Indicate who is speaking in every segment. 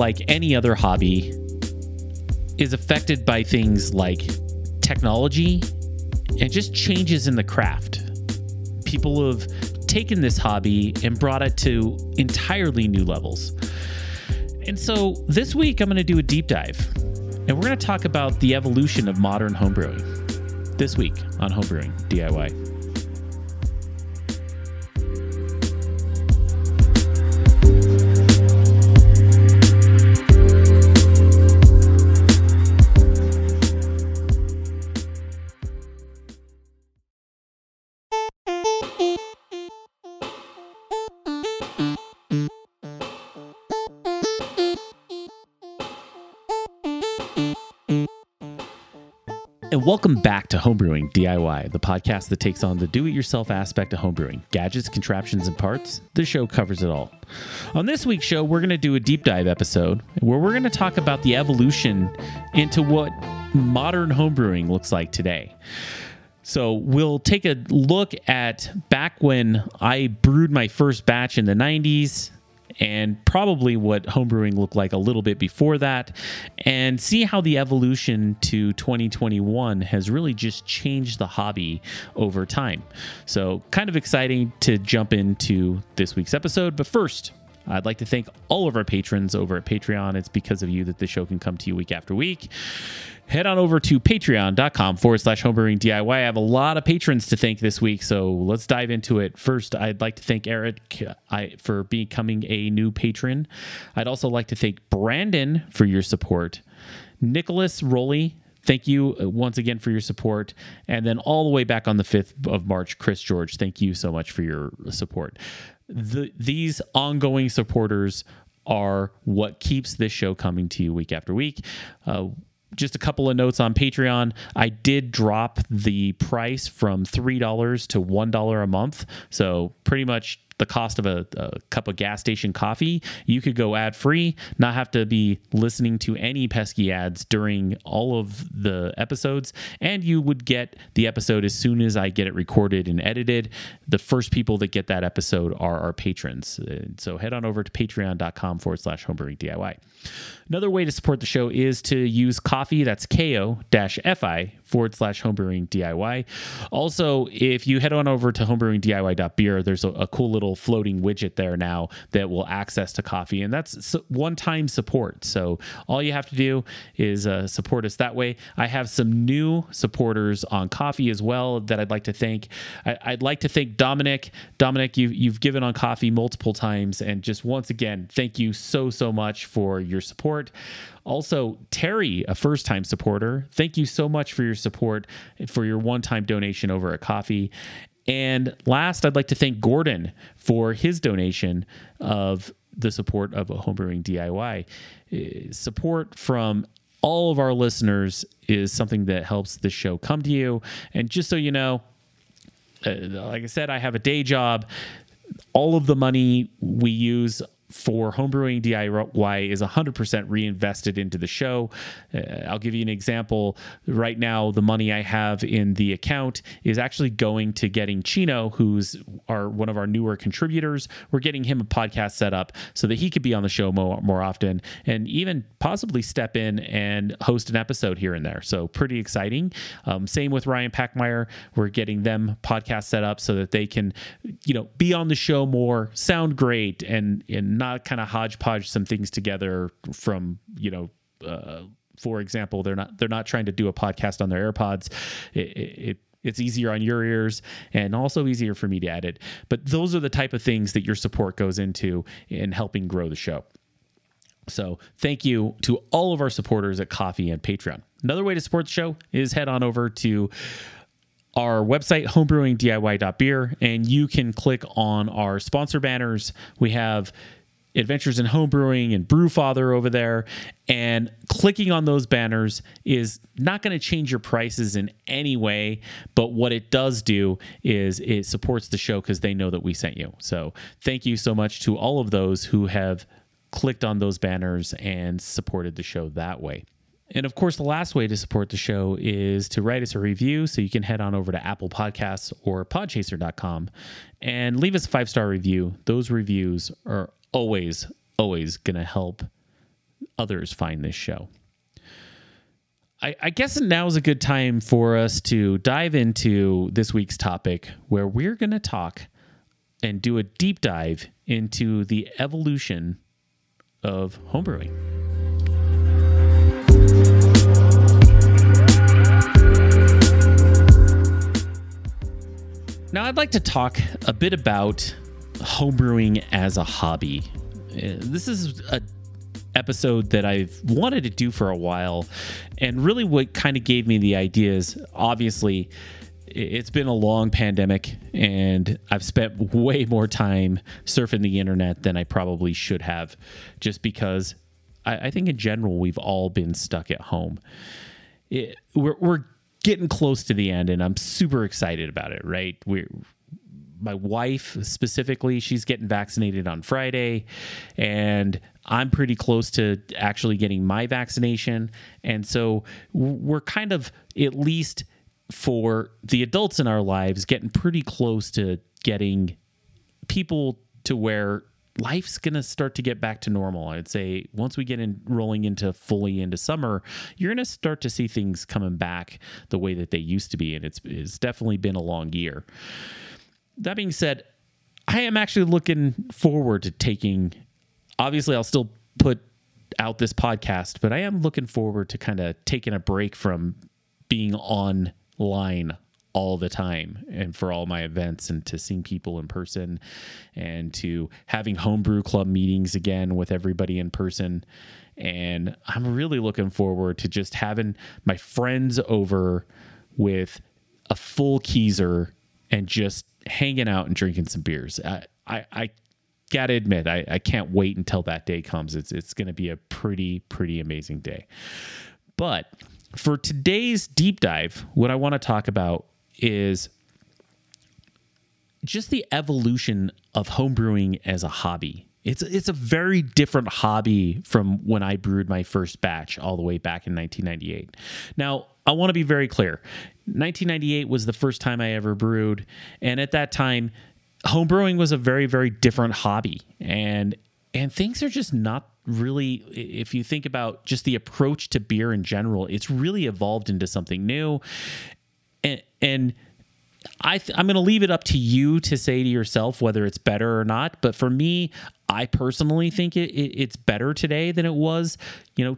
Speaker 1: Like any other hobby, is affected by things like technology and just changes in the craft. People have taken this hobby and brought it to entirely new levels. And so this week, I'm going to do a deep dive and we're going to talk about the evolution of modern homebrewing this week on Homebrewing DIY. And welcome back to Homebrewing DIY, the podcast that takes on the do it yourself aspect of homebrewing gadgets, contraptions, and parts. The show covers it all. On this week's show, we're going to do a deep dive episode where we're going to talk about the evolution into what modern homebrewing looks like today. So we'll take a look at back when I brewed my first batch in the 90s and probably what homebrewing looked like a little bit before that, and see how the evolution to 2021 has really just changed the hobby over time. So, kind of exciting to jump into this week's episode. But first, I'd like to thank all of our patrons over at Patreon. It's because of you that the show can come to you week after week head on over to patreon.com forward slash homebrewing DIY. I have a lot of patrons to thank this week, so let's dive into it. First, I'd like to thank Eric I, for becoming a new patron. I'd also like to thank Brandon for your support. Nicholas Rowley, thank you uh, once again for your support. And then all the way back on the 5th of March, Chris George, thank you so much for your support. The, these ongoing supporters are what keeps this show coming to you week after week. Uh, just a couple of notes on Patreon. I did drop the price from $3 to $1 a month. So, pretty much the cost of a, a, cup of gas station coffee, you could go ad free, not have to be listening to any pesky ads during all of the episodes, and you would get the episode as soon as I get it recorded and edited. The first people that get that episode are our patrons. So head on over to patreon.com forward slash homebrewing DIY. Another way to support the show is to use Ko-fi. That's ko-fi forward slash homebrewing DIY. Also, if you head on over to homebrewingdiy.beer, there's a, a cool little floating widget there now that will access to Ko-fi, and that's one time support. So all you have to do is uh, support us that way. I have some new supporters on Ko-fi as well that I'd like to thank. I, would like to thank Dominic. Dominic, you, you've given on Ko-fi multiple times, and just once again, thank you so, so much for your support. Also, Terry, a first time supporter, thank you so much for your support, for your one time donation over a Ko-fi. And last, I'd like to thank Gordon for his donation of the support of a homebrewing DIY. Uh, support from all of our listeners is something that helps the show come to you. And just so you know, uh, like I said, I have a day job. All of the money we use for homebrewing DIY is 100% reinvested into the show. Uh, I'll give you an example. Right now, the money I have in the account is actually going to getting Chino, who's our one of our newer contributors. We're getting him a podcast set up so that he could be on the show more, more often and even possibly step in and host an episode here and there. So pretty exciting. Um, same with Ryan Packmeyer. We're getting them podcast set up so that they can, you know, be on the show more, sound great, and and not kind of hodgepodge some things together from you know. Uh, for example, they're not they're not trying to do a podcast on their AirPods. It, it, it's easier on your ears and also easier for me to edit. But those are the type of things that your support goes into in helping grow the show. So thank you to all of our supporters at Ko-fi and Patreon. Another way to support the show is head on over to our website homebrewingdiy.beer and you can click on our sponsor banners. We have Adventures in Homebrewing and Brewfather over there. And clicking on those banners is not going to change your prices in any way. But what it does do is it supports the show because they know that we sent you. So thank you so much to all of those who have clicked on those banners and supported the show that way. And of course, the last way to support the show is to write us a review. So you can head on over to Apple Podcasts or podchaser.com and leave us a five star review. Those reviews are always, always going to help others find this show. I, I guess now is a good time for us to dive into this week's topic where we're going to talk and do a deep dive into the evolution of homebrewing. Now, I'd like to talk a bit about homebrewing as a hobby. Uh, This is a episode that I've wanted to do for a while, and really what kind of gave me the idea is obviously it's been a long pandemic, and I've spent way more time surfing the internet than I probably should have, just because I, I think in general we've all been stuck at home. It, we're, we're getting close to the end, and I'm super excited about it. Right, we're my wife specifically, she's getting vaccinated on Friday, and I'm pretty close to actually getting my vaccination. And so we're kind of, at least for the adults in our lives, getting pretty close to getting people to where life's going to start to get back to normal. I'd say once we get in rolling into fully into summer, you're going to start to see things coming back the way that they used to be. And it's, it's definitely been a long year that being said, I am actually looking forward to taking. Obviously, I'll still put out this podcast, but I am looking forward to kind of taking a break from being online all the time and for all my events and to seeing people in person and to having homebrew club meetings again with everybody in person and i'm really looking forward to just having my friends over with a full keezer and just hanging out and drinking some beers. I I, I gotta admit, I, I can't wait until that day comes. It's it's gonna be a pretty, pretty amazing day. But for today's deep dive, what I want to talk about is just the evolution of homebrewing as a hobby. It's it's a very different hobby from when I brewed my first batch all the way back in 1998. Now, I want to be very clear. 1998 was the first time I ever brewed, and at that time, homebrewing was a very very different hobby, and and things are just not really if you think about just the approach to beer in general, it's really evolved into something new. And and I th- I'm going to leave it up to you to say to yourself whether it's better or not. But for me, I personally think it, it it's better today than it was, you know,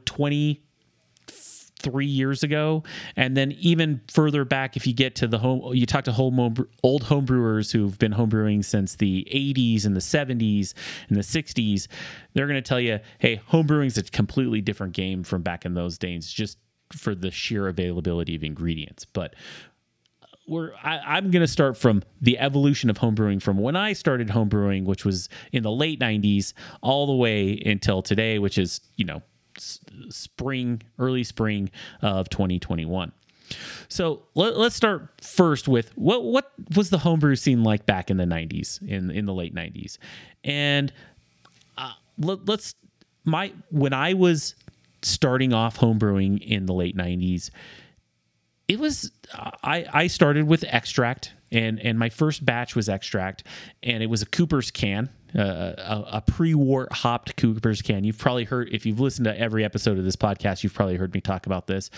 Speaker 1: 23 years ago. And then even further back, if you get to the home, you talk to home old homebrewers who've been homebrewing since the 80s and the 70s and the 60s, they're going to tell you, hey, homebrewing is a completely different game from back in those days, just for the sheer availability of ingredients. But we're I, am going to start from the evolution of homebrewing from when I started homebrewing, which was in the late 90s, all the way until today, which is you know spring, early spring of 2021. So let, us start first with what what was the homebrew scene like back in the 90s, in in the late 90s, and uh, let, let's my when I was starting off homebrewing in the late 90s it was I I started with extract and and my first batch was extract and it was a Cooper's can a, a pre-wort hopped Cooper's can. You've probably heard if you've listened to every episode of this podcast, you've probably heard me talk about this.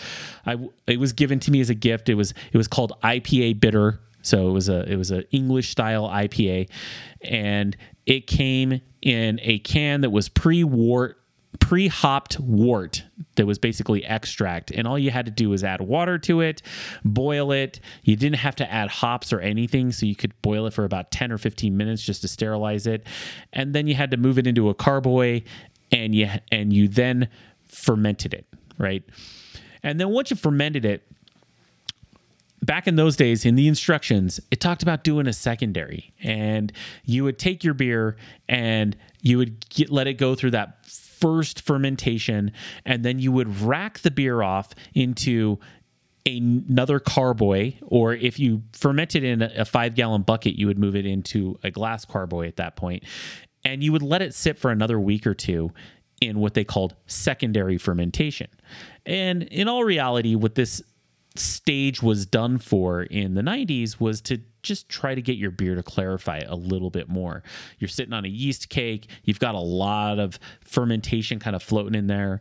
Speaker 1: I it was given to me as a gift. It was it was called IPA bitter. So it was a it was an English style IPA, and it came in a can that was pre-wort pre-hopped wort that was basically extract and all you had to do was add water to it boil it. You didn't have to add hops or anything so you could boil it for about 10 or 15 minutes just to sterilize it. And then you had to move it into a carboy and you and you then fermented it right? And then once you fermented it back in those days in the instructions it talked about doing a secondary. And you would take your beer and you would get, let it go through that first fermentation, and then you would rack the beer off into another carboy, or if you ferment it in a five gallon bucket, you would move it into a glass carboy at that point, and you would let it sit for another week or two in what they called secondary fermentation. And in all reality, what this stage was done for in the 90s was to just try to get your beer to clarify a little bit more. You're sitting on a yeast cake, you've got a lot of fermentation kind of floating in there,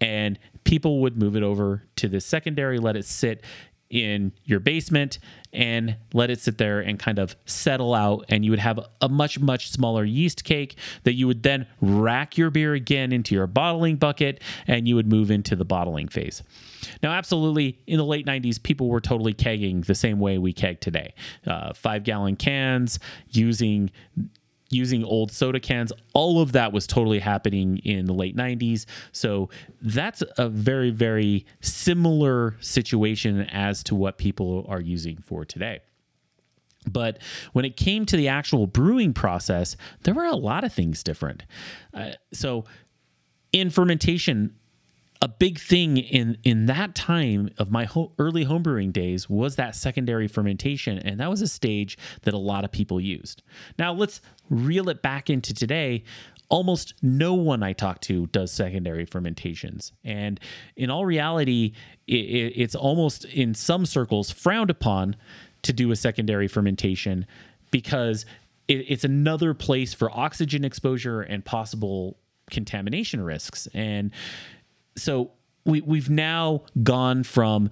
Speaker 1: and people would move it over to the secondary, let it sit in your basement and let it sit there and kind of settle out. And you would have a much much smaller yeast cake that you would then rack your beer again into your bottling bucket and you would move into the bottling phase. Now absolutely in the late 90s people were totally kegging the same way we keg today. Uh, five gallon cans using using old soda cans. All of that was totally happening in the late 90s. So that's a very, very similar situation as to what people are using for today. But when it came to the actual brewing process, there were a lot of things different. Uh, so in fermentation, a big thing in in that time of my ho- early homebrewing days was that secondary fermentation and that was a stage that a lot of people used. Now let's reel it back into today. Almost no one i talk to does secondary fermentations and in all reality it, it, it's almost in some circles frowned upon to do a secondary fermentation because it, it's another place for oxygen exposure and possible contamination risks and so we we've now gone from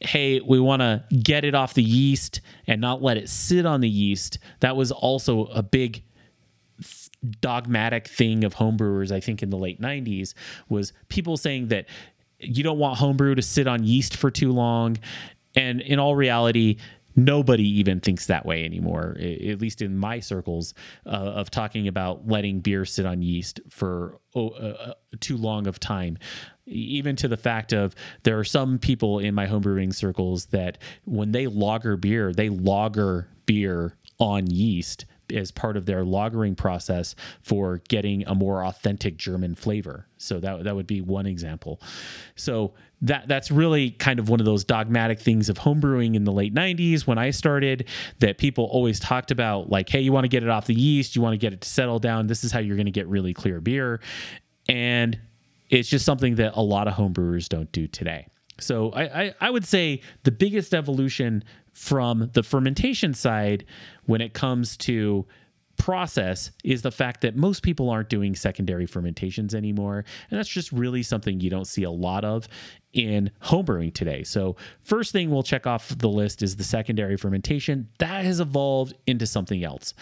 Speaker 1: hey, we want to get it off the yeast and not let it sit on the yeast. That was also a big dogmatic thing of homebrewers I think in the late 90s was people saying that you don't want homebrew to sit on yeast for too long and in all reality nobody even thinks that way anymore at least in my circles uh, of talking about letting beer sit on yeast for oh, uh, uh too long of time even to the fact of there are some people in my homebrewing circles that when they lager beer they lager beer on yeast as part of their lagering process for getting a more authentic German flavor. So that that would be one example. So that that's really kind of one of those dogmatic things of homebrewing in the late 90s when I started that people always talked about like hey you want to get it off the yeast, you want to get it to settle down, this is how you're going to get really clear beer. And it's just something that a lot of homebrewers don't do today. So I, I, I would say the biggest evolution from the fermentation side when it comes to process is the fact that most people aren't doing secondary fermentations anymore. And that's just really something you don't see a lot of in homebrewing today. So, first thing we'll check off the list is the secondary fermentation. That has evolved into something else.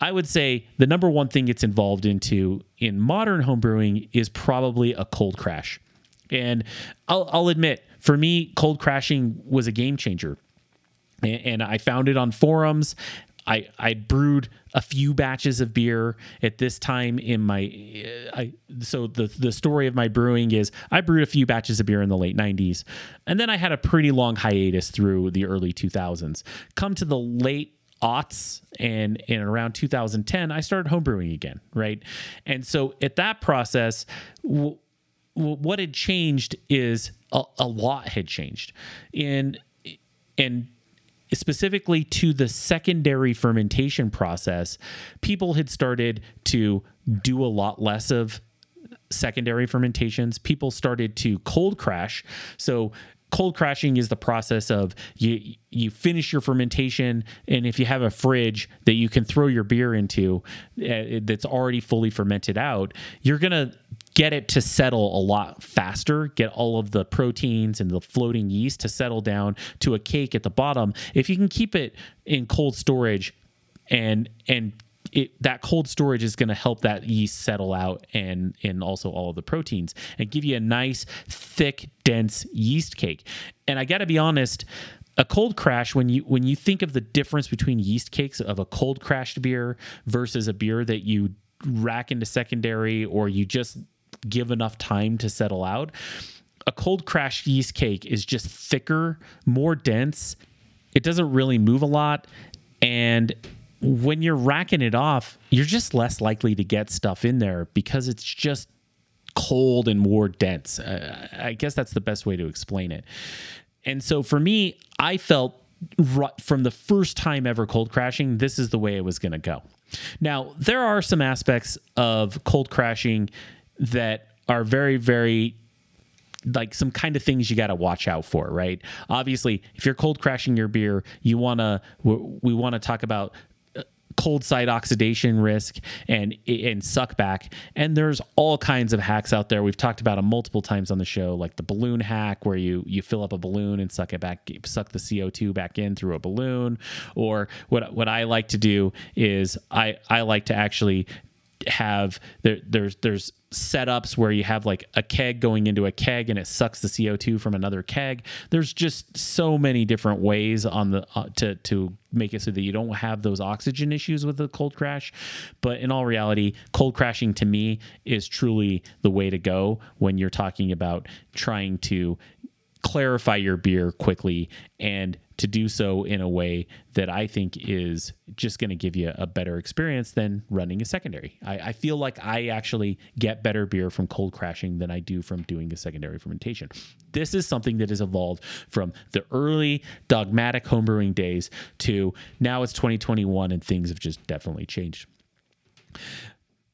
Speaker 1: I would say the number one thing it's involved into in modern homebrewing is probably a cold crash. And I'll, I'll admit, for me, cold crashing was a game changer and I found it on forums. I I brewed a few batches of beer at this time in my uh, I so the the story of my brewing is I brewed a few batches of beer in the late 90s and then I had a pretty long hiatus through the early 2000s. Come to the late aughts and in around 2010 I started homebrewing again, right? And so at that process w- w- what had changed is a, a lot had changed. In and specifically to the secondary fermentation process, people had started to do a lot less of secondary fermentations. People started to cold crash. So cold crashing is the process of you you finish your fermentation and if you have a fridge that you can throw your beer into uh, that's already fully fermented out you're going to get it to settle a lot faster get all of the proteins and the floating yeast to settle down to a cake at the bottom. If you can keep it in cold storage and and it, that cold storage is going to help that yeast settle out and and also all of the proteins and give you a nice thick dense yeast cake. And i got to be honest a cold crash when you when you think of the difference between yeast cakes of a cold crashed beer versus a beer that you rack into secondary or you just give enough time to settle out a cold crash yeast cake is just thicker more dense. It doesn't really move a lot and when you're racking it off, you're just less likely to get stuff in there because it's just cold and more dense. Uh, I guess that's the best way to explain it. And so for me, I felt from the first time ever cold crashing, this is the way it was going to go. Now, there are some aspects of cold crashing that are very, very like some kind of things you got to watch out for, right? Obviously, if you're cold crashing your beer, you want to we want to talk about cold side oxidation risk and and suck back. And there's all kinds of hacks out there. We've talked about them multiple times on the show like the balloon hack where you you fill up a balloon and suck it back suck the CO2 back in through a balloon. Or what what I like to do is I I like to actually have there there's there's setups where you have like a keg going into a keg and it sucks the CO2 from another keg. There's just so many different ways on the uh, to to make it so that you don't have those oxygen issues with the cold crash. But in all reality, cold crashing to me is truly the way to go when you're talking about trying to clarify your beer quickly and to do so in a way that I think is just going to give you a better experience than running a secondary. I, I, feel like I actually get better beer from cold crashing than I do from doing a secondary fermentation. This is something that has evolved from the early dogmatic homebrewing days to now it's 2021 and things have just definitely changed.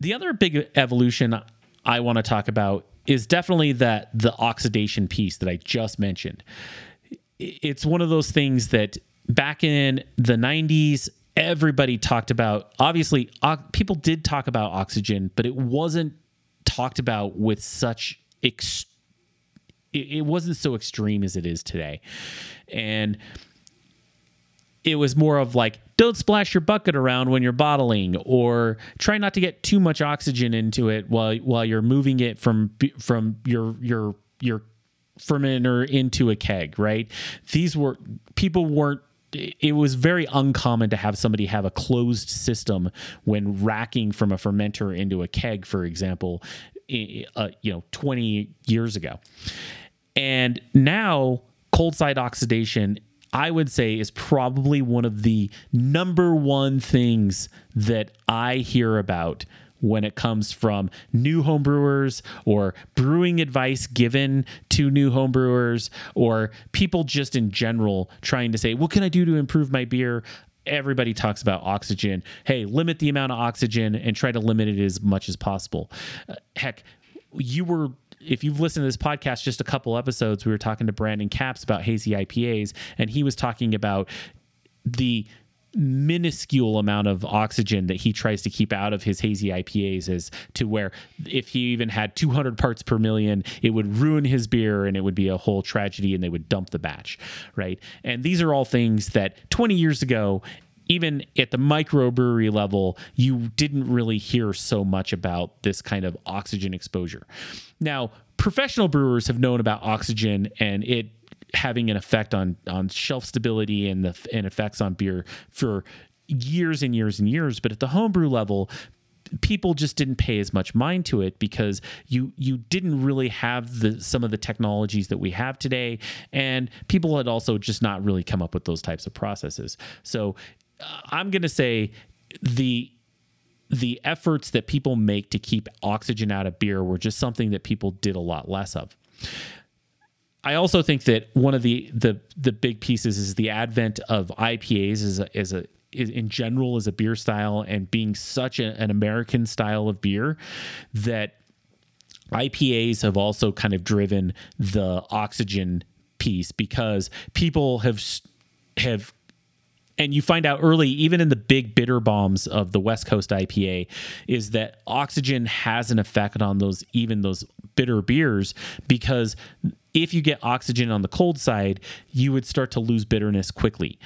Speaker 1: The other big evolution I want to talk about is definitely that the oxidation piece that I just mentioned. It's one of those things that back in the 90s everybody talked about obviously people did talk about oxygen but it wasn't talked about with such ex- it, wasn't so extreme as it is today. And it was more of like don't splash your bucket around when you're bottling or try not to get too much oxygen into it while while you're moving it from from your your your fermenter into a keg, right? These were people weren't it was very uncommon to have somebody have a closed system when racking from a fermenter into a keg, for example, uh, you know, 20 years ago. And now cold side oxidation I would say is probably one of the number one things that I hear about when it comes from new homebrewers or brewing advice given to new homebrewers or people just in general trying to say, what can I do to improve my beer? Everybody talks about oxygen. Hey, limit the amount of oxygen and try to limit it as much as possible. Uh, heck, you were if you've listened to this podcast just a couple episodes we were talking to brandon caps about hazy ipas and he was talking about the minuscule amount of oxygen that he tries to keep out of his hazy IPAs is to where if he even had 200 parts per million, it would ruin his beer and it would be a whole tragedy and they would dump the batch, right? And these are all things that 20 years ago even at the microbrewery level, you didn't really hear so much about this kind of oxygen exposure. Now, professional brewers have known about oxygen and it having an effect on on shelf stability and the and effects on beer for years and years and years. But at the homebrew level, people just didn't pay as much mind to it because you you didn't really have the some of the technologies that we have today and people had also just not really come up with those types of processes so i'm going to say the the efforts that people make to keep oxygen out of beer were just something that people did a lot less of. I also think that one of the the the big pieces is the advent of IPAs as a, as a in general as a beer style and being such a, an American style of beer that IPAs have also kind of driven the oxygen piece because people have have and you find out early even in the big bitter bombs of the west coast ipa is that oxygen has an effect on those even those bitter beers because if you get oxygen on the cold side you would start to lose bitterness quickly.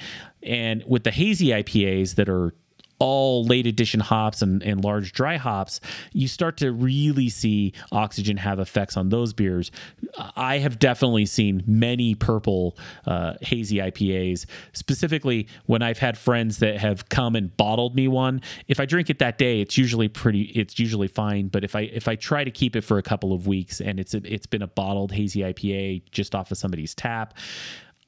Speaker 1: And with the hazy ipas that are all late addition hops and, and large dry hops, you start to really see oxygen have effects on those beers. I have definitely seen many purple uh, hazy IPAs, specifically when I've had friends that have come and bottled me one. If I drink it that day, it's usually pretty, it's usually fine. But if I if I try to keep it for a couple of weeks and it's it's been a bottled hazy IPA just off of somebody's tap.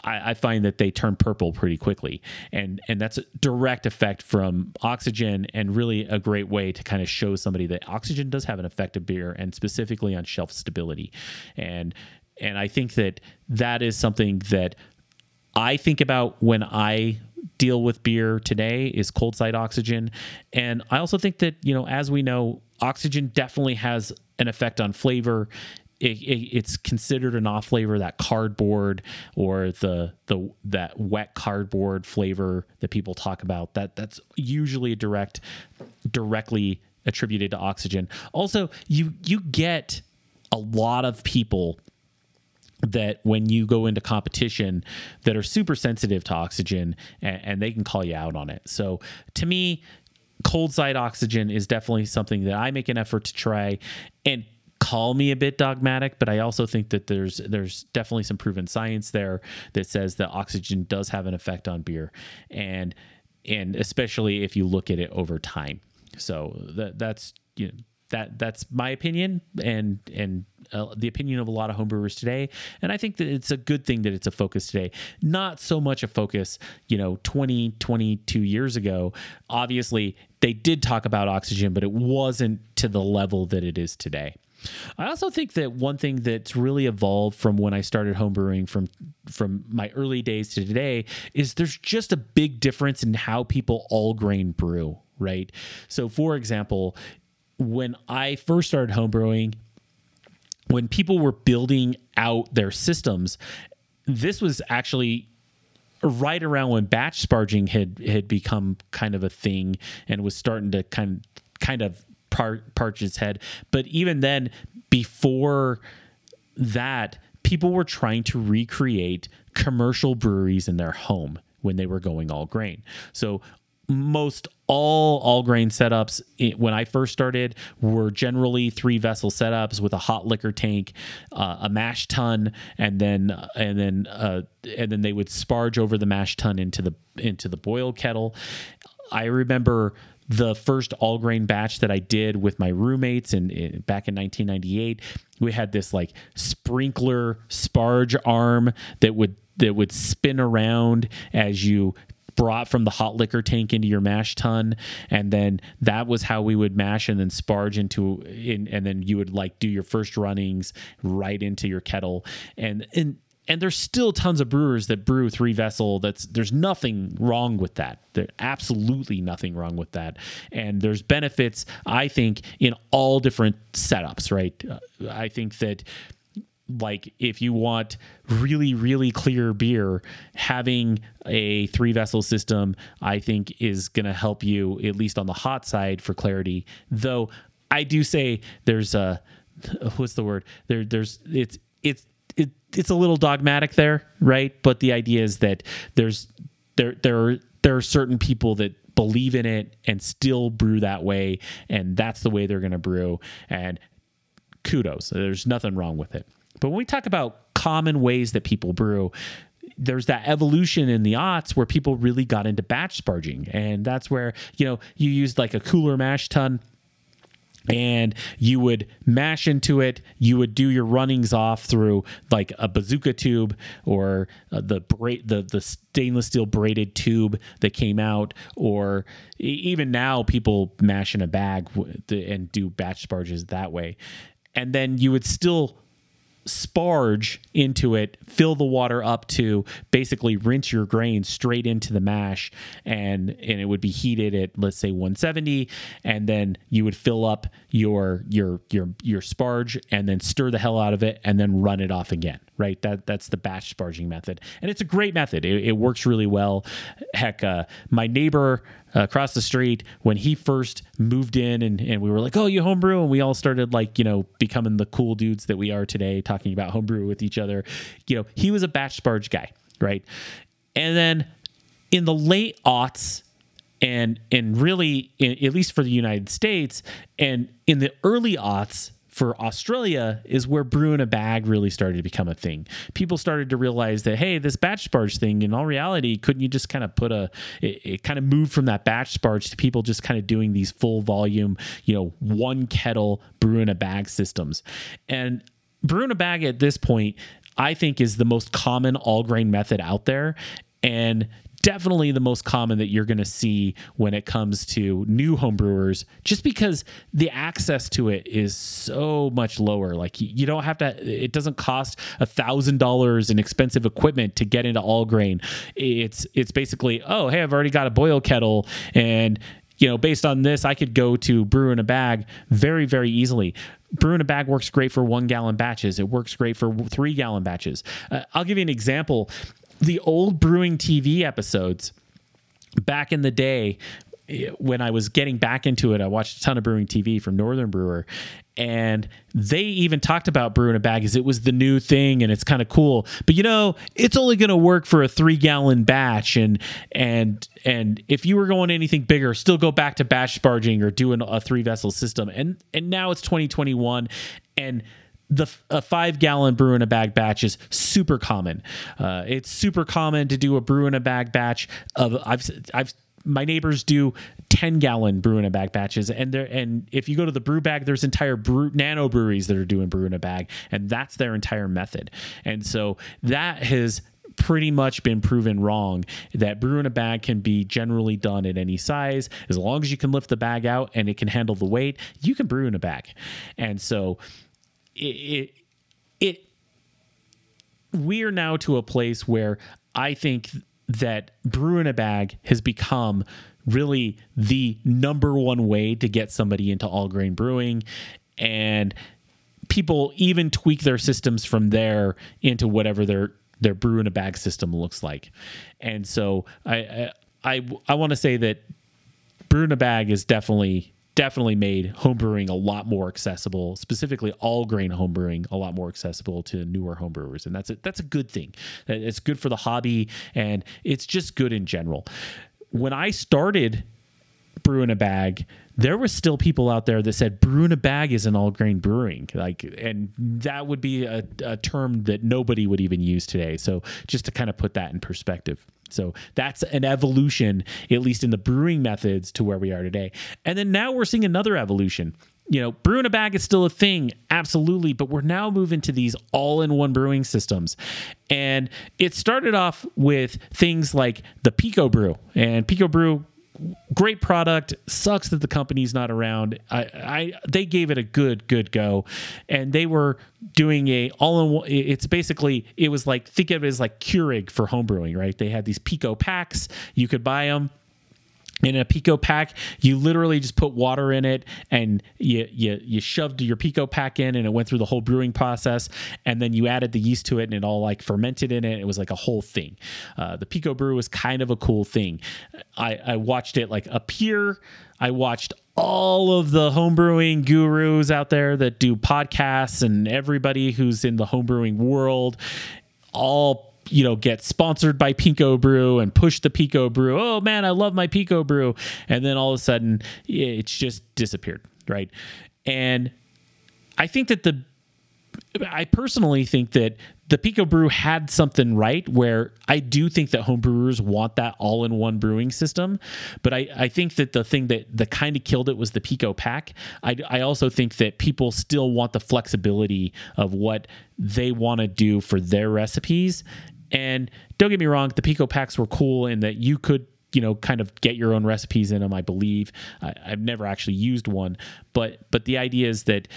Speaker 1: I, I, find that they turn purple pretty quickly, and and that's a direct effect from oxygen, and really a great way to kind of show somebody that oxygen does have an effect of beer, and specifically on shelf stability, and and I think that that is something that I think about when I deal with beer today is cold side oxygen, and I also think that you know as we know, oxygen definitely has an effect on flavor it, it, it's considered an off flavor that cardboard or the the that wet cardboard flavor that people talk about. That that's usually direct directly attributed to oxygen. Also you you get a lot of people that when you go into competition that are super sensitive to oxygen and, and, they can call you out on it. So to me cold side oxygen is definitely something that i make an effort to try. And call me a bit dogmatic, but I also think that there's there's definitely some proven science there that says that oxygen does have an effect on beer, and and especially if you look at it over time. So that that's you know that that's my opinion and and uh, the opinion of a lot of homebrewers today. And i think that it's a good thing that it's a focus today. Not so much a focus you know 20 22 years ago. Obviously they did talk about oxygen but it wasn't to the level that it is today I also think that one thing that's really evolved from when I started homebrewing from from my early days to today is there's just a big difference in how people all grain brew, right? So for example, when I first started homebrewing, when people were building out their systems, this was actually right around when batch sparging had had become kind of a thing and was starting to kind kind of part, parch head. But even then, before that, people were trying to recreate commercial breweries in their home when they were going all grain. So most all all grain setups when I first started were generally three vessel setups with a hot liquor tank, uh, a mash tun, and then and then uh, and then they would sparge over the mash tun into the into the boil kettle. I remember the first all grain batch that I did with my roommates and back in 1998 we had this like sprinkler sparge arm that would that would spin around as you brought from the hot liquor tank into your mash tun. And then that was how we would mash and then sparge into in, and then you would like do your first runnings right into your kettle. And and and there's still tons of brewers that brew three vessel that's there's nothing wrong with that. There's absolutely nothing wrong with that. And there's benefits i think in all different setups right? Uh, i think that like if you want really really clear beer having a three vessel system i think is going to help you at least on the hot side for clarity. Though i do say there's a what's the word? There there's it's it's it, it's a little dogmatic there, right? But the idea is that there's there there are there are certain people that believe in it and still brew that way, and that's the way they're going to brew. And kudos, there's nothing wrong with it. But when we talk about common ways that people brew, there's that evolution in the aughts where people really got into batch sparging, and that's where you know you used like a cooler mash tun and you would mash into it. You would do your runnings off through like a bazooka tube or uh, the bra- the the stainless steel braided tube that came out. Or even now people mash in a bag and do batch sparges that way. And then you would still sparge into it, fill the water up to basically rinse your grains straight into the mash, and and it would be heated at let's say 170, and then you would fill up your your your your sparge and then stir the hell out of it and then run it off again. Right, that that's the batch sparging method, and it's a great method. It, it works really well. Heck, uh, my neighbor across the street when he first moved in and, and we were like, oh, you homebrew? And we all started like, you know, becoming the cool dudes that we are today, talking about homebrew with each other. You know, he was a batch sparge guy, right? And then in the late aughts, and and really, in, at least for the United States, and in the early aughts, for Australia is where brew in a bag really started to become a thing. People started to realize that hey, this batch sparge thing, in all reality, couldn't you just kind of put a? It, it kind of moved from that batch sparge to people just kind of doing these full volume, you know, one kettle brew in a bag systems, and brew in a bag at this point. I think is the most common all grain method out there. And definitely the most common that you're going to see when it comes to new homebrewers, just because the access to it is so much lower. Like you don't have to, it doesn't cost a thousand dollars in expensive equipment to get into all grain. It's it's basically, oh hey, I've already got a boil kettle and you know, based on this, I could go to brew in a bag very, very easily. Brew in a bag works great for one gallon batches. It works great for three gallon batches. Uh, I'll give you an example the old brewing TV episodes back in the day when I was getting back into it, I watched a ton of brewing TV from Northern Brewer, and they even talked about brewing a bag as it was the new thing and it's kind of cool. But you know, it's only going to work for a three gallon batch, and and and if you were going anything bigger, still go back to batch sparging or doing a three vessel system. And and now it's 2021, and the a five gallon brew in a bag batch is super common. Uh, it's super common to do a brew in a bag batch of I've I've my neighbors do 10 gallon brew in a bag batches and there and if you go to the brew bag there's entire brew nano breweries that are doing brew in a bag and that's their entire method. And so that has pretty much been proven wrong that brew in a bag can be generally done at any size. As long as you can lift the bag out and it can handle the weight you can brew in a bag. And so it, it, we are now to a place where I think that brew in a bag has become really the number one way to get somebody into all grain brewing. And people even tweak their systems from there into whatever their their brew in a bag system looks like. And so i i i, I want to say that brew in a bag is definitely definitely made homebrewing a lot more accessible, specifically all grain homebrewing a lot more accessible to newer homebrewers, and that's a, that's a good thing. It's good for the hobby, and it's just good in general. When I started brewing a bag, there were still people out there that said brew in a bag is an all grain brewing, like, and that would be a, a term that nobody would even use today. So just to kind of put that in perspective. So that's an evolution, at least in the brewing methods, to where we are today. And then now we're seeing another evolution. You know, brew in a bag is still a thing, absolutely, but we're now moving to these all in one brewing systems. And it started off with things like the Pico Brew. And Pico Brew great product. Sucks that the company's not around. I, I they gave it a good good go, and they were doing a all in one. It's basically it was like think of it as like Keurig for homebrewing, right? They had these Pico packs. You could buy them in a pico pack you literally just put water in it and you, you you shoved your pico pack in and it went through the whole brewing process. And then you added the yeast to it and it all like fermented in it. It was like a whole thing. Uh, the pico brew was kind of a cool thing. I i watched it like appear. I watched all of the homebrewing gurus out there that do podcasts and everybody who's in the homebrewing world all you know, get sponsored by Pico Brew and push the Pico Brew. Oh man, I love my Pico Brew. And then all of a sudden it's just disappeared, right? And I think that the I personally think that the Pico Brew had something right where I do think that homebrewers want that all in one brewing system. But I, I think that the thing that, that kind of killed it was the Pico pack. I, I also think that people still want the flexibility of what they want to do for their recipes. And don't get me wrong, the Pico packs were cool in that you could you know kind of get your own recipes in them i believe. I, have never actually used one. But but the idea is that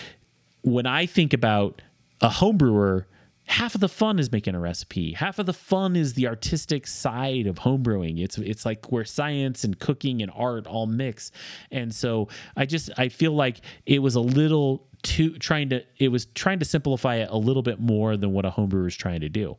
Speaker 1: when i think about a home brewer half of the fun is making a recipe. Half of the fun is the artistic side of homebrewing it's it's like where science and cooking and art all mix. And so i just i feel like it was a little too trying to it was trying to simplify it a little bit more than what a homebrewer is trying to do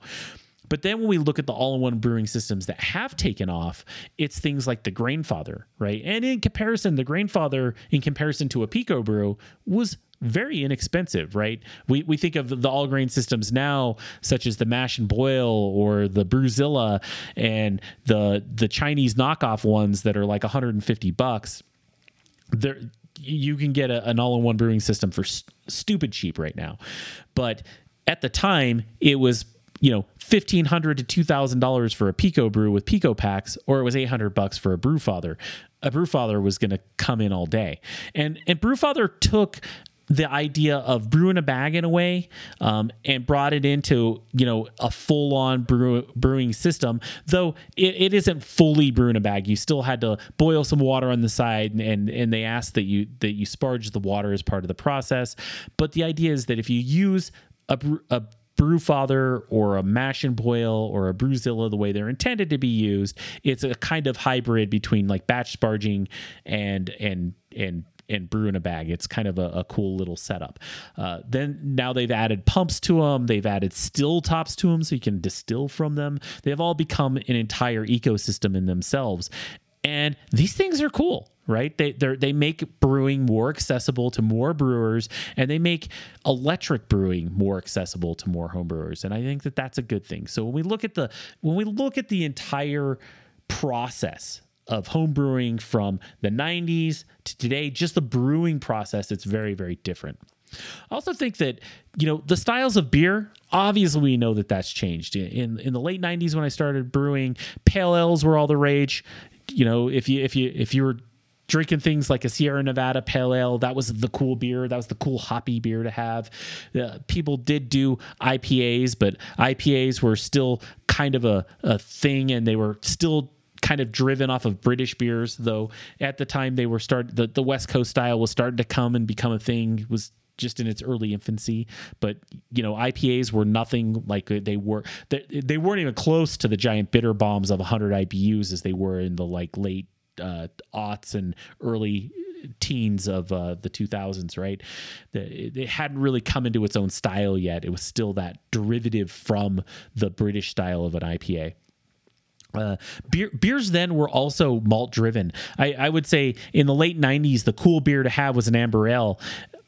Speaker 1: but then when we look at the all-in-one brewing systems that have taken off, it's things like the Grainfather, right? And in comparison, the Grainfather, in comparison to a Pico brew, was very inexpensive, right? We, we think of the all grain systems now, such as the Mash and Boil or the Brewzilla and the the Chinese knockoff ones that are like 150 bucks. There, you can get a, an all-in-one brewing system for st- stupid cheap right now, but at the time it was you know fifteen hundred to two thousand dollars for a Pico brew with Pico packs, or it was eight hundred bucks for a Brewfather. A Brewfather was going to come in all day, and and Brewfather took the idea of brewing a bag in a way um, and brought it into you know a full on brew, brewing system though it, it isn't fully brewing a bag. You still had to boil some water on the side and, and and they asked that you that you sparge the water as part of the process. But the idea is that if you use a, a Brewfather or a mash and boil or a Brewzilla the way they're intended to be used. It's a kind of hybrid between like batch sparging and and and and brew in a bag. It's kind of a, a cool little setup. Uh, then now they've added pumps to them. They've added still tops to them so you can distill from them. They've all become an entire ecosystem in themselves. And these things are cool right? They they make brewing more accessible to more brewers, and they make electric brewing more accessible to more home brewers. And I think that that's a good thing. So when we look at the when we look at the entire process of home brewing from the 90s to today, just the brewing process, it's very, very different. I also think that you know the styles of beer. Obviously, we know that that's changed. In in the late '90s, when I started brewing, pale ales were all the rage. You know, if you if you if you were drinking things like a Sierra Nevada Pale Ale. That was the cool beer. That was the cool hoppy beer to have. Uh, people did do IPAs, but IPAs were still kind of a, a thing and they were still kind of driven off of British beers, though at the time they were start the, the West Coast style was starting to come and become a thing. It was just in its early infancy. But you know, IPAs were nothing like they were. They, they weren't even close to the giant bitter bombs of 100 IBUs as they were in the like late uh, aughts and early teens of uh, the 2000s, right? it hadn't really come into its own style yet. It was still that derivative from the British style of an IPA. Uh, beer, beers then were also malt driven. I, I, would say in the late 90s, the cool beer to have was an amber ale.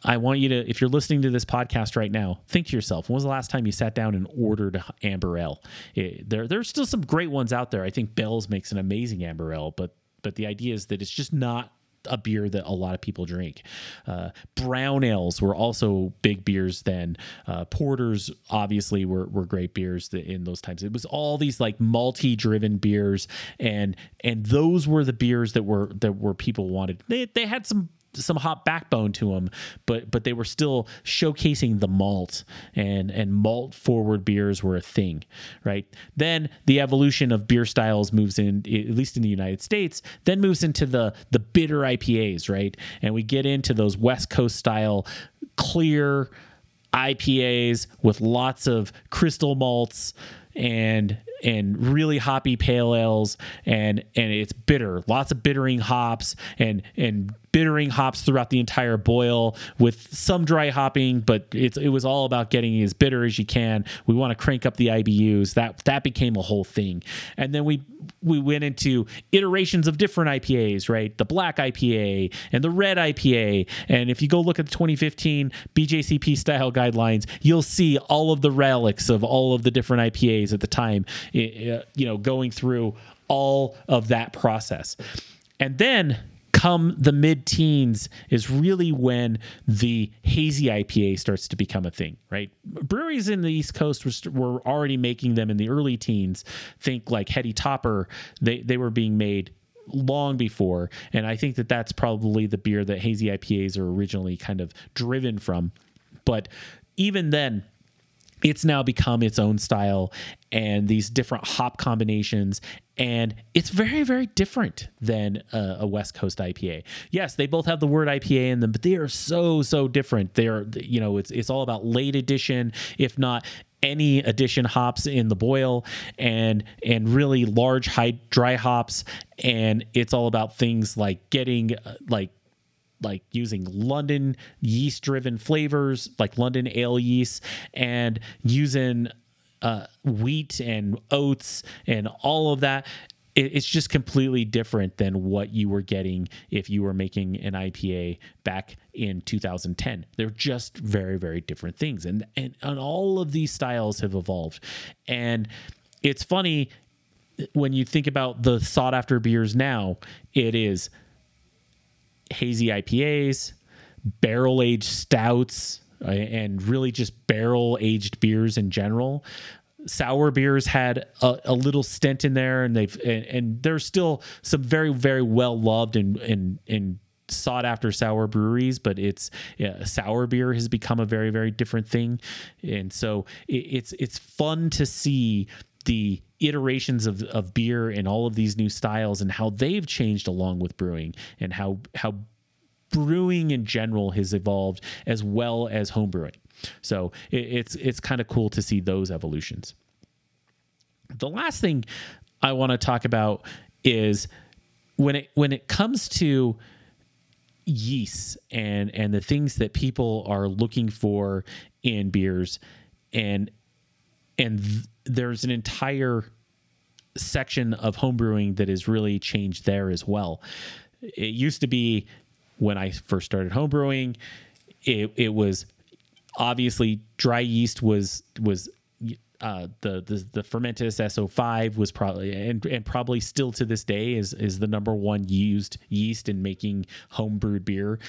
Speaker 1: I want you to, if you're listening to this podcast right now, think to yourself, when was the last time you sat down and ordered amber ale? It, there, there's still some great ones out there. I think Bell's makes an amazing amber ale, but but the idea is that it's just not a beer that a lot of people drink. Uh, brown ales were also big beers then. Uh, porters obviously were, were great beers in those times. It was all these like multi driven beers, and and those were the beers that were that were people wanted. They they had some some hot backbone to them, but but they were still showcasing the malt and and malt forward beers were a thing, right? Then the evolution of beer styles moves in, at least in the United States, then moves into the the bitter IPAs, right? And we get into those West Coast style clear IPAs with lots of crystal malts and and really hoppy pale ales and and it's bitter lots of bittering hops and and bittering hops throughout the entire boil with some dry hopping, but it was all about getting as bitter as you can. We want to crank up the IBUs. That that became a whole thing. And then we we went into iterations of different IPAs, right? The black IPA and the red IPA. And if you go look at the 2015 BJCP style guidelines, you'll see all of the relics of all of the different IPAs at the time, you know, going through all of that process. And then come the mid teens is really when the hazy IPA starts to become a thing, right? Breweries in the East Coast were, were already making them in the early teens. Think like Heady Topper, they, they were being made long before. And I think that that's probably the beer that hazy IPAs are originally kind of driven from. But even then, it's now become its own style and these different hop combinations. And it's very very different than a, a, west coast ipa yes they both have the word ipa in them but they are so so different. They're you know it's it's all about late addition if not any addition hops in the boil and and really large high dry hops. And it's all about things like getting uh, like like using London yeast driven flavors like London ale yeast and using uh, wheat and oats and all of that. It, it's just completely different than what you were getting if you were making an IPA back in 2010. They're just very, very different things. And, and, and all of these styles have evolved. And it's funny when you think about the sought after beers now, it is hazy IPAs, barrel aged stouts, uh, and really just barrel aged beers in general. Sour beers had a, a, little stint in there, and they've and, and there's still some very very well loved and and and sought after sour breweries, but it's yeah, sour beer has become a very very different thing, and so it, it's it's fun to see the iterations of, of beer and all of these new styles and how they've changed along with brewing and how how brewing in general has evolved as well as home brewing. So it, it's it's kind of cool to see those evolutions. The last thing I want to talk about is when it when it comes to yeasts and and the things that people are looking for in beers and and th- there's an entire section of homebrewing that has really changed there as well. It used to be when I first started homebrewing, it it was obviously dry yeast was was uh, the the the Fermentis SO5 was probably and, and probably still to this day is is the number one used yeast in making homebrewed beer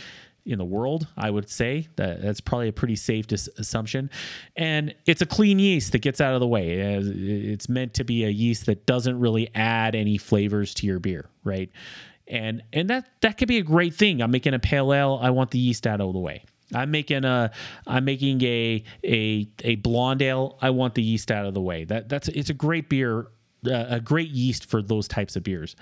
Speaker 1: in the world. I would say that that's probably a pretty safe dis- assumption, and it's a clean yeast that gets out of the way. It's meant to be a yeast that doesn't really add any flavors to your beer, right? And and that that could be a great thing. I'm making a pale ale. I want the yeast out of the way. I'm making a I'm making a a a blonde ale. I want the yeast out of the way. That that's it's a great beer a great yeast for those types of beers.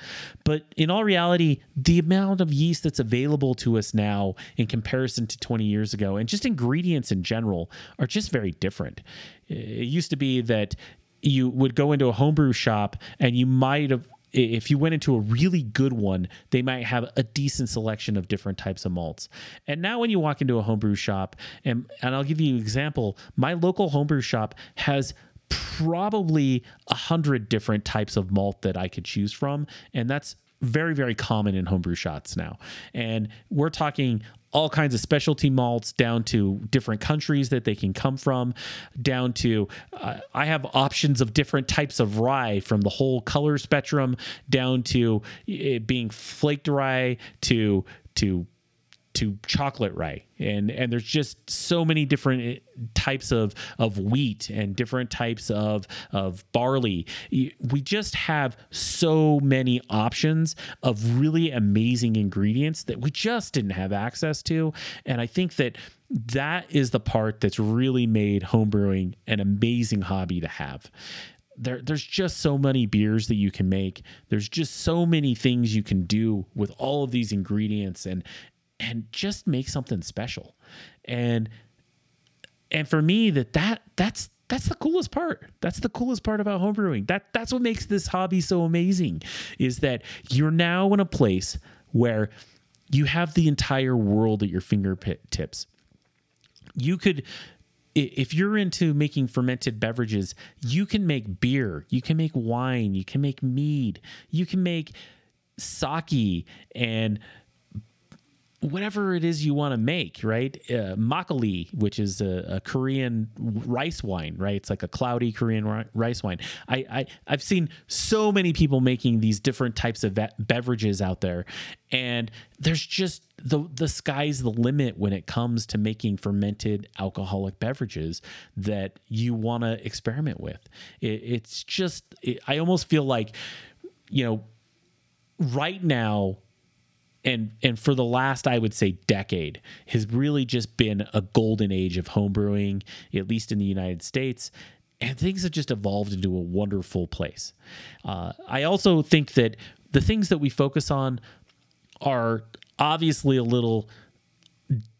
Speaker 1: But in all reality, the amount of yeast that's available to us now in comparison to 20 years ago and just ingredients in general are just very different. It used to be that you would go into a homebrew shop and you might have if you went into a really good one, they might have a decent selection of different types of malts. And now when you walk into a homebrew shop, and, and I'll give you an example, my local homebrew shop has probably a hundred different types of malt that I could choose from. And that's very, very common in homebrew shots now. And we're talking all kinds of specialty malts down to different countries that they can come from down to uh, i have options of different types of rye from the whole color spectrum down to it being flaked rye to to to chocolate rye and and there's just so many different eh, types of of wheat and different types of of barley. We just have so many options of really amazing ingredients that we just didn't have access to. And i think that that is the part that's really made homebrewing an amazing hobby to have. There, there's just so many beers that you can make. There's just so many things you can do with all of these ingredients, and and just make something special. And and for me that that that's that's the coolest part. That's the coolest part about homebrewing. That that's what makes this hobby so amazing is that you're now in a place where you have the entire world at your fingertips. You could if you're into making fermented beverages, you can make beer, you can make wine, you can make mead, you can make sake and whatever it is you want to make, right? Uh, makgeolli, which is a, a, Korean rice wine, right? It's like a cloudy Korean rice wine. I, I I've seen so many people making these different types of be- beverages out there, and there's just the the sky's the limit when it comes to making fermented alcoholic beverages that you want to experiment with. It, it's just it, I almost feel like, you know, right now and and for the last I would say decade has really just been a golden age of homebrewing, at least in the United States. And things have just evolved into a wonderful place. Uh, I also think that the things that we focus on are obviously a little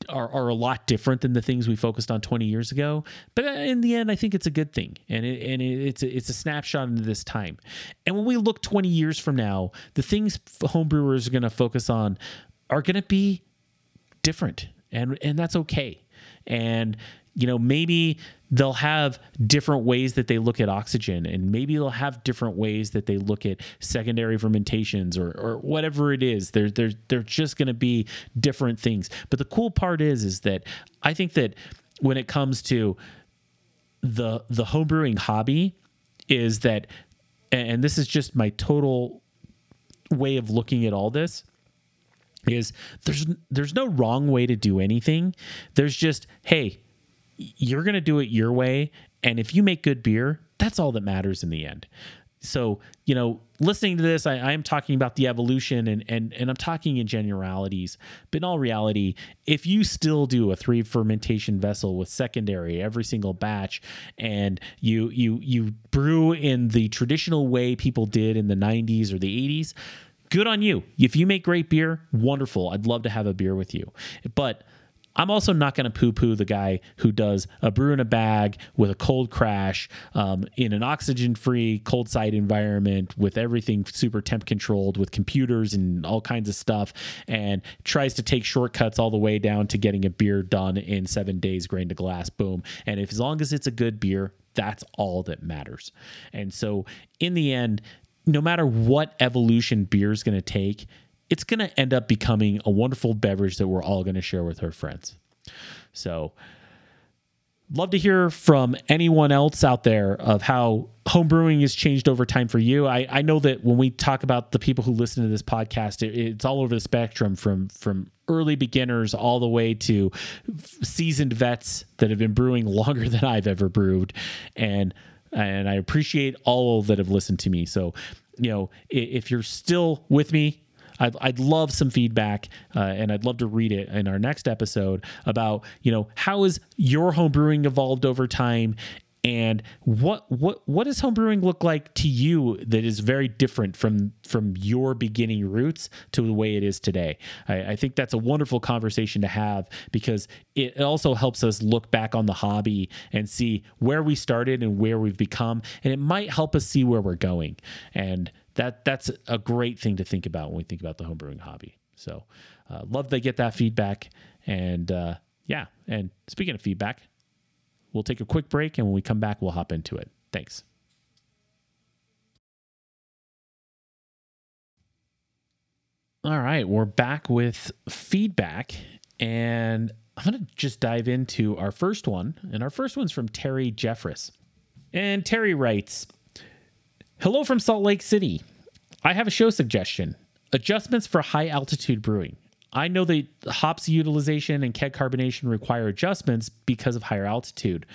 Speaker 1: are, are a lot different than the things we focused on 20 years ago. But uh, in the end, I think it's a good thing, and it, and it, it's a, it's a snapshot into this time. And when we look 20 years from now, the things homebrewers are going to focus on are going to be different, and and that's okay. And you know, maybe they'll have different ways that they look at oxygen, and maybe they'll have different ways that they look at secondary fermentations or, or whatever it is. They're they're they're just going to be different things. But the cool part is is that I think that when it comes to the the homebrewing hobby, is that, and this is just my total way of looking at all this is there's there's no wrong way to do anything. There's just hey, you're going to do it your way. And if you make good beer, that's all that matters in the end. So, you know, listening to this, I, am talking about the evolution and, and, and I'm talking in generalities. But in all reality, if you still do a three fermentation vessel with secondary every single batch and you you you brew in the traditional way people did in the 90s or the 80s, good on you. If you make great beer, wonderful. I'd love to have a beer with you. But I'm also not going to poo poo the guy who does a brew in a bag with a cold crash um, in an oxygen free cold site environment with everything super temp controlled with computers and all kinds of stuff and tries to take shortcuts all the way down to getting a beer done in seven days, grain to glass, boom. And if as long as it's a good beer, that's all that matters. And so in the end, no matter what evolution beer is going to take, it's going to end up becoming a wonderful beverage that we're all going to share with our friends. So, love to hear from anyone else out there of how homebrewing has changed over time for you. I, I know that when we talk about the people who listen to this podcast, it, it's all over the spectrum from from early beginners all the way to seasoned vets that have been brewing longer than I've ever brewed, and and I appreciate all that have listened to me. So, you know, if you're still with me I'd, I'd love some feedback uh, and I'd love to read it in our next episode about, you know, how has your home brewing evolved over time? And what what what does homebrewing look like to you that is very different from from your beginning roots to the way it is today? I, I, think that's a wonderful conversation to have because it also helps us look back on the hobby and see where we started and where we've become and it might help us see where we're going. And that that's a great thing to think about when we think about the homebrewing hobby. So, uh, love to get that feedback. And uh, yeah, and speaking of feedback, we'll take a quick break, and when we come back, we'll hop into it. Thanks. All right, we're back with feedback, and I'm going to just dive into our first one. And our first one's from Terry Jeffress. And Terry writes, Hello from Salt Lake City. I have a show suggestion adjustments for high altitude brewing. I know that hops utilization and keg carbonation require adjustments because of higher altitude.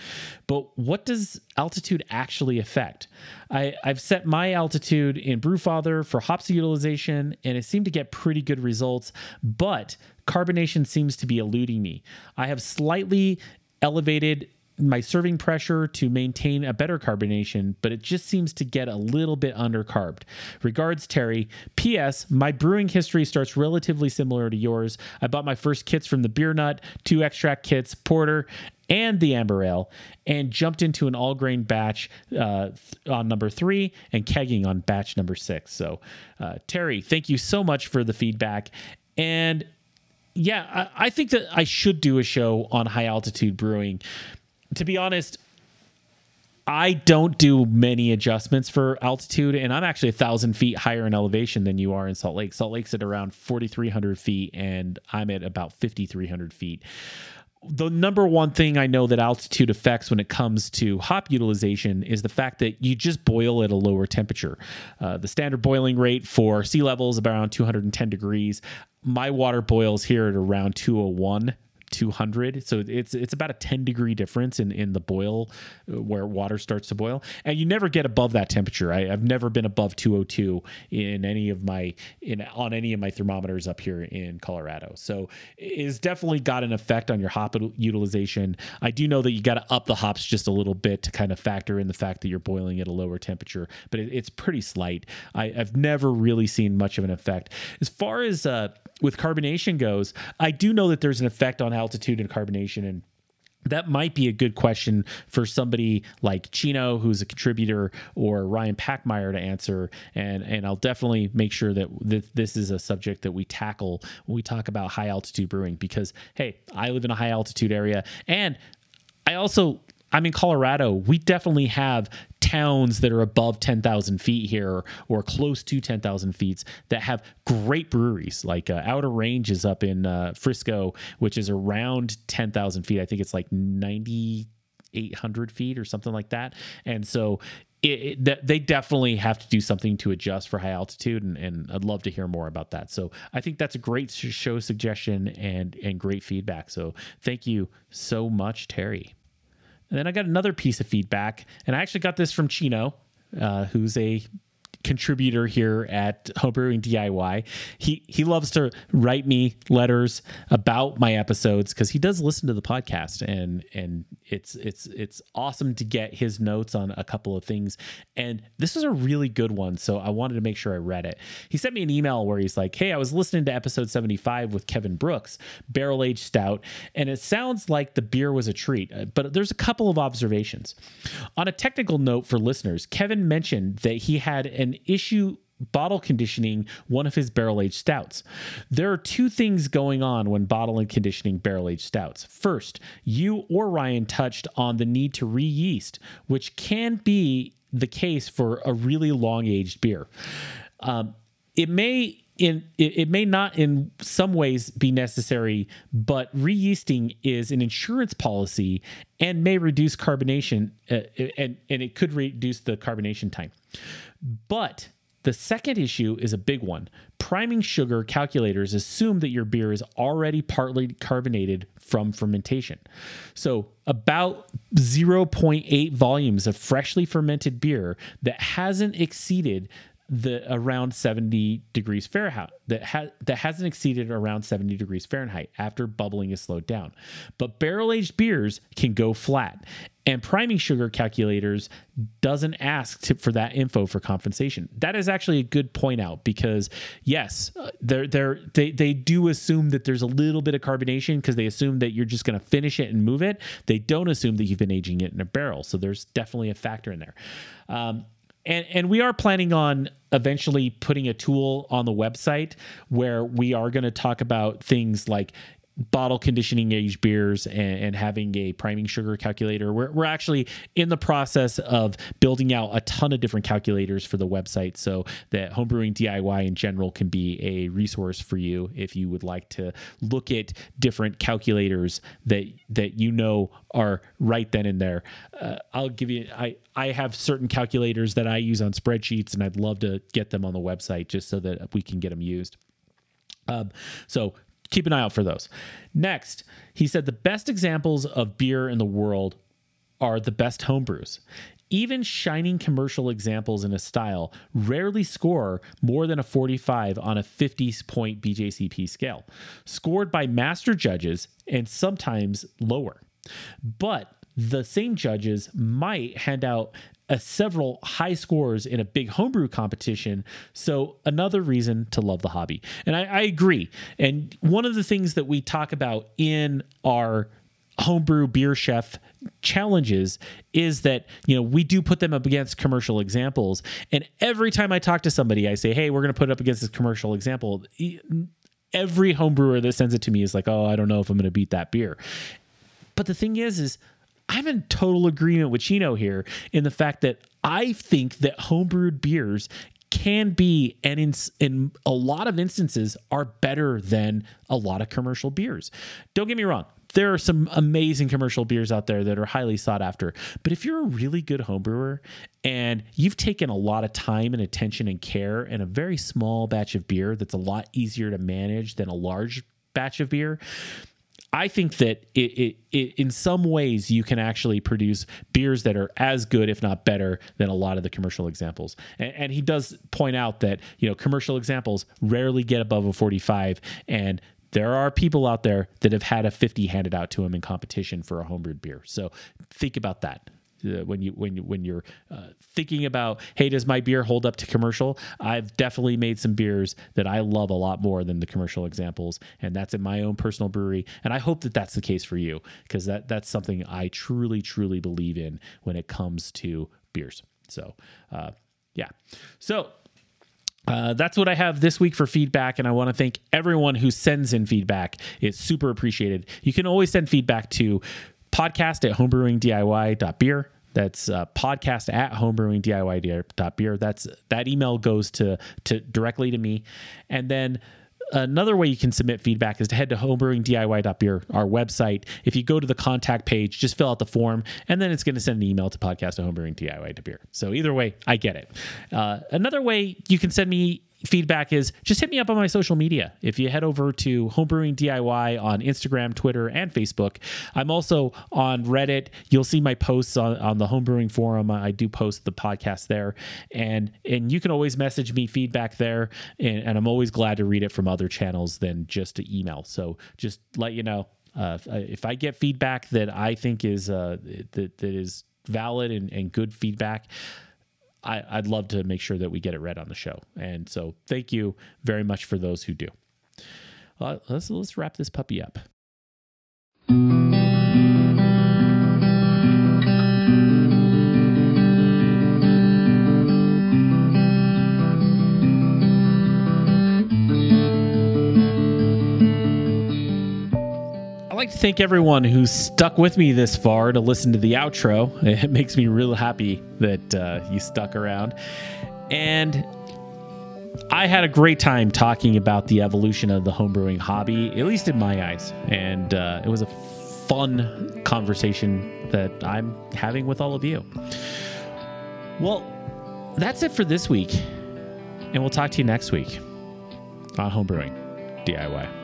Speaker 1: But what does altitude actually affect? I, have set my altitude in Brewfather for hops utilization and it seemed to get pretty good results, but carbonation seems to be eluding me. I have slightly elevated my serving pressure to maintain a better carbonation, but it just seems to get a little bit undercarbed. Regards, Terry. P.S. My brewing history starts relatively similar to yours. I bought my first kits from the Beer Nut, two extract kits, porter, and the amber ale, and jumped into an all grain batch uh, on number three and kegging on batch number six. So, uh, Terry, thank you so much for the feedback. And yeah, I, I think that I should do a show on high altitude brewing to be honest, I don't do many adjustments for altitude, and I'm actually a thousand feet higher in elevation than you are in Salt Lake. Salt Lake's at around 4,300 feet, and I'm at about 5,300 feet. The number one thing I know that altitude affects when it comes to hop utilization is the fact that you just boil at a lower temperature. Uh, the standard boiling rate for sea level is around 210 degrees. My water boils here at around 201 200 so it's it's about a 10 degree difference in in the boil uh, where water starts to boil. And you never get above that temperature. I, have never been above 202 in any of my in on any of my thermometers up here in colorado. So it's definitely got an effect on your hop utilization. I do know that you got to up the hops just a little bit to kind of factor in the fact that you're boiling at a lower temperature but it, it's pretty slight. I, have never really seen much of an effect. As far as uh, with carbonation goes i do know that there's an effect on altitude and carbonation and that might be a good question for somebody like Chino, who's a contributor, or Ryan Pachmayer to answer. And and I'll definitely make sure that th- this is a subject that we tackle when we talk about high altitude brewing. Because hey, I live in a high altitude area, and I also I'm in Colorado. We definitely have towns that are above 10,000 feet here or close to 10,000 feet that have great breweries. Like uh, Outer Range is up in uh, Frisco, which is around 10,000 feet. I think it's like 9,800 feet or something like that. And so it, it, they definitely have to do something to adjust for high altitude, and, and, I'd love to hear more about that. So I think that's a great show suggestion and and great feedback. So thank you so much, Terry. And then I got another piece of feedback, and I actually got this from Chino, uh, who's a contributor here at Homebrewing DIY. He he loves to write me letters about my episodes because he does listen to the podcast and and it's it's it's awesome to get his notes on a couple of things. And this is a really good one, so I wanted to make sure I read it. He sent me an email where he's like, "Hey, I was listening to episode 75 with Kevin Brooks, barrel aged stout, and it sounds like the beer was a treat, uh, but there's a couple of observations. On a technical note for listeners, Kevin mentioned that he had an issue bottle conditioning one of his barrel aged stouts. There are two things going on when bottle and conditioning barrel aged stouts. First, you or Ryan touched on the need to re yeast, which can be the case for a really long aged beer. Um, it may in it, it, may not in some ways be necessary, but re-yeasting is an insurance policy and may reduce carbonation uh, and and it could reduce the carbonation time. But the second issue is a big one. Priming sugar calculators assume that your beer is already partly carbonated from fermentation. So, about 0.8 volumes of freshly fermented beer that hasn't exceeded the around 70 degrees Fahrenheit that ha- that hasn't exceeded around 70 degrees Fahrenheit after bubbling is slowed down. But barrel aged beers can go flat, and priming sugar calculators doesn't ask to, for that info for compensation. That is actually a good point out because yes, uh, they're, they're, they they do assume that there's a little bit of carbonation because they assume that you're just going to finish it and move it. They don't assume that you've been aging it in a barrel, so there's definitely a factor in there. Um, and and we are planning on eventually putting a tool on the website where we are going to talk about things like bottle conditioning aged beers and, and, having a priming sugar calculator. We're, we're actually in the process of building out a ton of different calculators for the website so that homebrewing DIY in general can be a resource for you if you would like to look at different calculators that that you know are right then and there. Uh, I'll give you I I have certain calculators that I use on spreadsheets and I'd love to get them on the website just so that we can get them used. Um, so keep an eye out for those. Next, he said the best examples of beer in the world are the best homebrews. Even shining commercial examples in a style rarely score more than a 45 on a 50 point BJCP scale, scored by master judges and sometimes lower. But the same judges might hand out a several high scores in a big homebrew competition. So another reason to love the hobby. And I, I agree. And one of the things that we talk about in our homebrew beer chef challenges is that you know we do put them up against commercial examples and every time i talk to somebody i say hey we're going to put it up against this commercial example every homebrewer that sends it to me is like oh i don't know if i'm going to beat that beer but the thing is is I'm in total agreement with Chino here in the fact that I think that homebrewed beers can be and in in a lot of instances are better than a lot of commercial beers. Don't get me wrong. There are some amazing commercial beers out there that are highly sought after. But if you're a really good homebrewer and you've taken a lot of time and attention and care in a very small batch of beer that's a lot easier to manage than a large batch of beer, I think that it, it, it, in some ways you can actually produce beers that are as good, if not better, than a lot of the commercial examples. And, and he does point out that you know commercial examples rarely get above a 45, and there are people out there that have had a 50 handed out to them in competition for a homebrewed beer. So think about that uh, when you when you, when you're uh, thinking about hey does my beer hold up to commercial i've definitely made some beers that i love a lot more than the commercial examples and that's in my own personal brewery and i hope that that's the case for you because that that's something i truly truly believe in when it comes to beers so uh, yeah so uh, that's what I have this week for feedback, and I want to thank everyone who sends in feedback. It's super appreciated. You can always send feedback to podcast at homebrewingdiy.beer. That's uh, podcast at homebrewingdiy.beer. That's that email goes to to directly to me, and then another way you can submit feedback is to head to homebrewingdiy.beer, our website. If you go to the contact page, just fill out the form, and then it's going to send an email to podcast at homebrewingdiy.beer. So either way, I get it. Uh, another way you can send me feedback is just hit me up on my social media. If you head over to Homebrewing DIY on Instagram, Twitter, and Facebook, I'm also on Reddit. You'll see my posts on, on the Homebrewing forum. I do post the podcast there, and and you can always message me feedback there, and, and I'm always glad to read it from other channels than just email. So just let you know uh, if I get feedback that I think is uh, that that is valid and, and good feedback I, would love to make sure that we get it read on the show. And so thank you very much for those who do. Uh, let's let's wrap this puppy up. Like to thank everyone who stuck with me this far to listen to the outro. It makes me real happy that uh, you stuck around. And I had a great time talking about the evolution of the homebrewing hobby, at least in my eyes. And uh, it was a fun conversation that I'm having with all of you. Well, that's it for this week. And we'll talk to you next week on Homebrewing DIY.